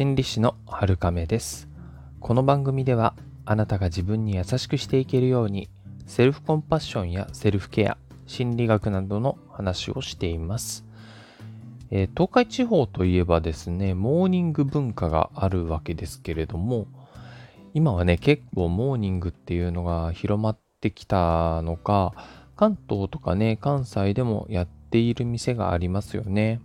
心理師の春亀です。この番組ではあなたが自分に優しくしていけるようにセルフコンパッションやセルフケア心理学などの話をしています、えー、東海地方といえばですねモーニング文化があるわけですけれども今はね結構モーニングっていうのが広まってきたのか関東とかね関西でもやっている店がありますよね。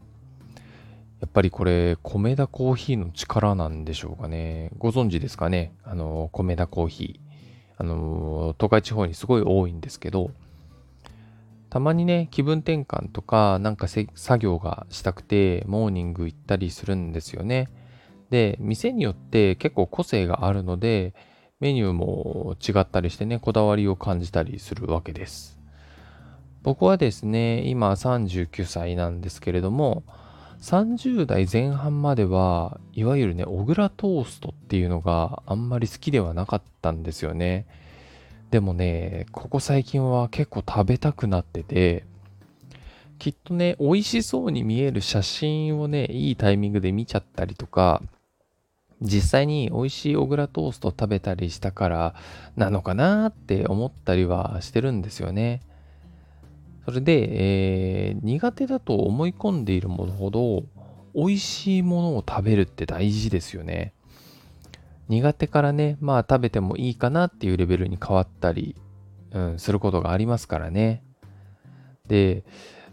やっぱりこれ、米田コーヒーの力なんでしょうかね。ご存知ですかねあの、米田コーヒー。あの、東海地方にすごい多いんですけど、たまにね、気分転換とか、なんか作業がしたくて、モーニング行ったりするんですよね。で、店によって結構個性があるので、メニューも違ったりしてね、こだわりを感じたりするわけです。僕はですね、今39歳なんですけれども、30代前半までは、いわゆるね、小倉トーストっていうのがあんまり好きではなかったんですよね。でもね、ここ最近は結構食べたくなってて、きっとね、美味しそうに見える写真をね、いいタイミングで見ちゃったりとか、実際に美味しい小倉トースト食べたりしたからなのかなって思ったりはしてるんですよね。それで、えー、苦手だと思い込んでいるものほど美味しいものを食べるって大事ですよね。苦手からね、まあ食べてもいいかなっていうレベルに変わったり、うん、することがありますからね。で、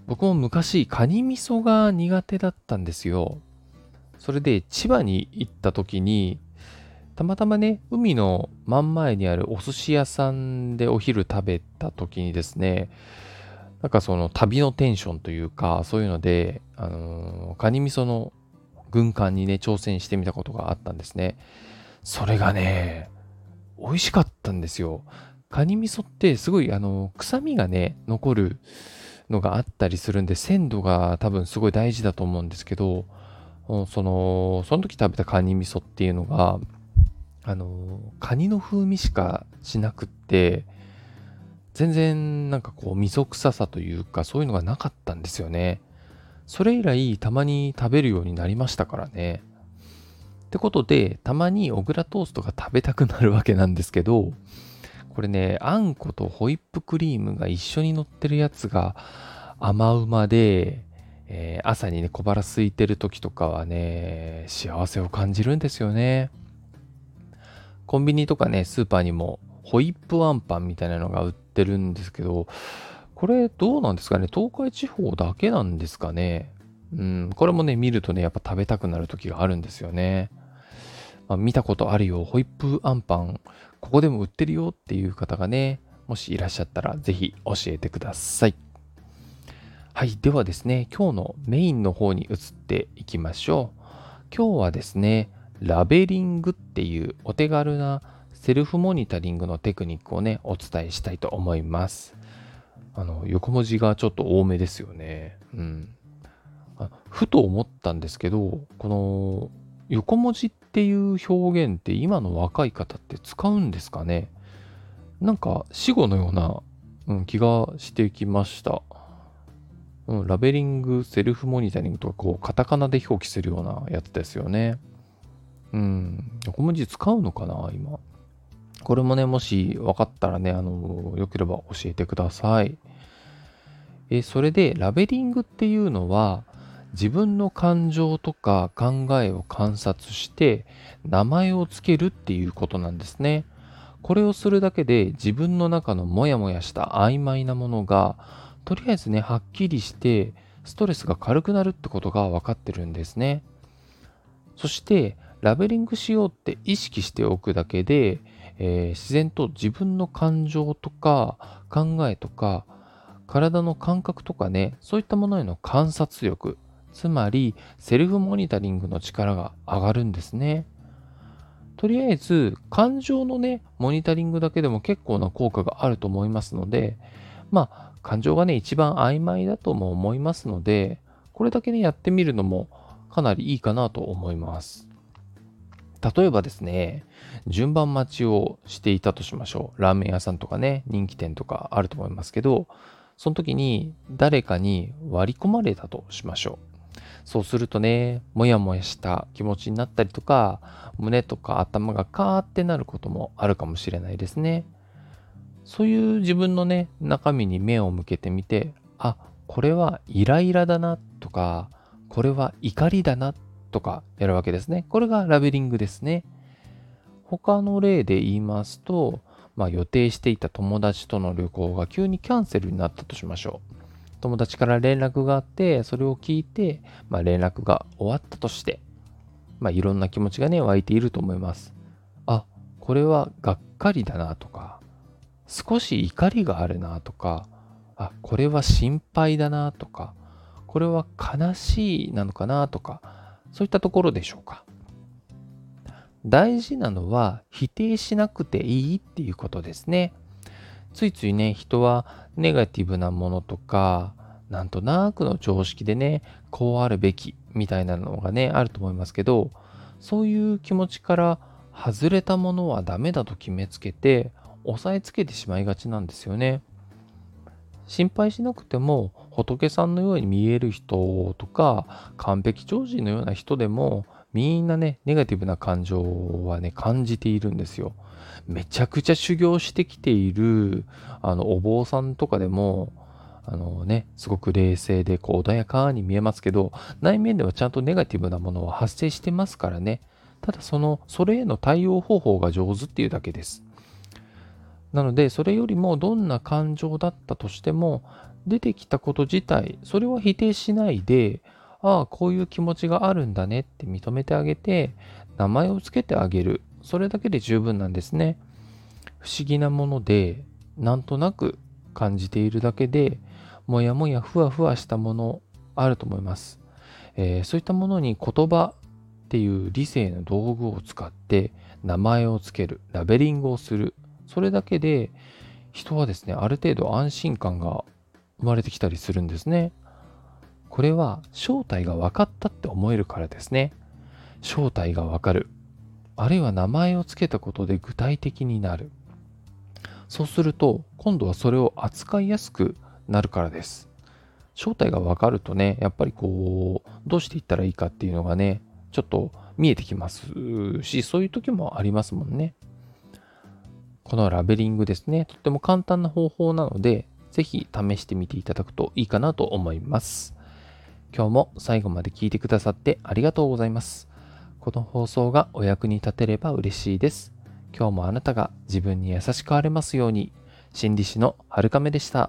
僕も昔カニ味噌が苦手だったんですよ。それで千葉に行った時に、たまたまね、海の真ん前にあるお寿司屋さんでお昼食べた時にですね、なんかその旅のテンションというか、そういうので、あのー、カニ味噌の軍艦にね、挑戦してみたことがあったんですね。それがね、美味しかったんですよ。カニ味噌ってすごい、あの、臭みがね、残るのがあったりするんで、鮮度が多分すごい大事だと思うんですけど、その、その時食べたカニ味噌っていうのが、あの、カニの風味しかしなくって、全然なんかこう味噌臭さというかそういうのがなかったんですよね。それ以来たまに食べるようになりましたからね。ってことでたまに小倉トーストが食べたくなるわけなんですけどこれねあんことホイップクリームが一緒に乗ってるやつが甘うまで、えー、朝にね小腹空いてる時とかはね幸せを感じるんですよね。コンビニとかねスーパーにもホイップワンパンみたいなのが売ってるんですけど、これどうなんですかね？東海地方だけなんですかね？うん、これもね、見るとね、やっぱ食べたくなる時があるんですよね。まあ、見たことあるよ、ホイップアンパン、ここでも売ってるよっていう方がね、もしいらっしゃったら、ぜひ教えてください。はい、ではですね、今日のメインの方に移っていきましょう。今日はですね、ラベリングっていうお手軽なセルフモニタリングのテクニックをね、お伝えしたいと思います。あの、横文字がちょっと多めですよね。うん。ふと思ったんですけど、この横文字っていう表現って今の若い方って使うんですかね？なんか死語のような、うん、気がしてきました。うん、ラベリング、セルフモニタリングとか、こう、カタカナで表記するようなやつですよね。うん、横文字使うのかな今？これもね、もし分かったらね、あの、よければ教えてください。えそれで、ラベリングっていうのは、自分の感情とか考えを観察して名前をつけるっていうことなんですね。これをするだけで自分の中のモヤモヤした曖昧なものがとりあえずねはっきりしてストレスが軽くなるってことが分かってるんですね。そしてラベリングしようって意識しておくだけでえー、自然と自分の感情とか考えとか体の感覚とかねそういったものへの観察力つまりセルフモニタリングの力が上がるんですね。とりあえず感情のねモニタリングだけでも結構な効果があると思いますのでまあ感情がね一番曖昧だとも思いますのでこれだけねやってみるのもかなりいいかなと思います。例えばですね、順番待ちをしていたとしましょう。ラーメン屋さんとかね、人気店とかあると思いますけど、その時に誰かに割り込まれたとしましょう。そうするとね、もやもやした気持ちになったりとか、胸とか頭がカーってなることもあるかもしれないですね。そういう自分のね、中身に目を向けてみて、あ、これはイライラだなとか、これは怒りだなっとかやるわけですね。これがラベリングですね。他の例で言いますと、まあ、予定していた友達との旅行が急にキャンセルになったとしましょう。友達から連絡があって、それを聞いて、まあ、連絡が終わったとして、まあ、いろんな気持ちがね、湧いていると思います。あ、これはがっかりだなとか、少し怒りがあるなとか、あ、これは心配だなとか、これは悲しいなのかなとか、そういったところでしょうか。大事なのは否定しなくていいっていうことですね。ついついね、人はネガティブなものとか、なんとなくの常識でね、こうあるべきみたいなのがね、あると思いますけど、そういう気持ちから外れたものはダメだと決めつけて、押さえつけてしまいがちなんですよね。心配しなくても仏さんのように見える人とか完璧超人のような人でもみんなねネガティブな感情はね感じているんですよ。めちゃくちゃ修行してきているあのお坊さんとかでもあのね、すごく冷静でこう穏やかに見えますけど、内面ではちゃんとネガティブなものは発生してますからね。ただその、それへの対応方法が上手っていうだけです。なので、それよりもどんな感情だったとしても、出てきたこと自体、それは否定しないで、ああ、こういう気持ちがあるんだねって認めてあげて、名前を付けてあげる。それだけで十分なんですね。不思議なもので、なんとなく感じているだけで、もやもやふわふわしたものあると思います。えー、そういったものに言葉っていう理性の道具を使って名前を付ける、ラベリングをする。それだけで人はですね、ある程度安心感が生まれてきたりするんですね。これは正体が分かったって思えるからですね。正体が分かる。あるいは名前を付けたことで具体的になる。そうすると、今度はそれを扱いやすくなるからです。正体が分かるとね、やっぱりこう、どうしていったらいいかっていうのがね、ちょっと見えてきますし、そういう時もありますもんね。このラベリングですね、とっても簡単な方法なので、ぜひ試してみていただくといいかなと思います。今日も最後まで聞いてくださってありがとうございます。この放送がお役に立てれば嬉しいです。今日もあなたが自分に優しくあれますように、心理師のはるかめでした。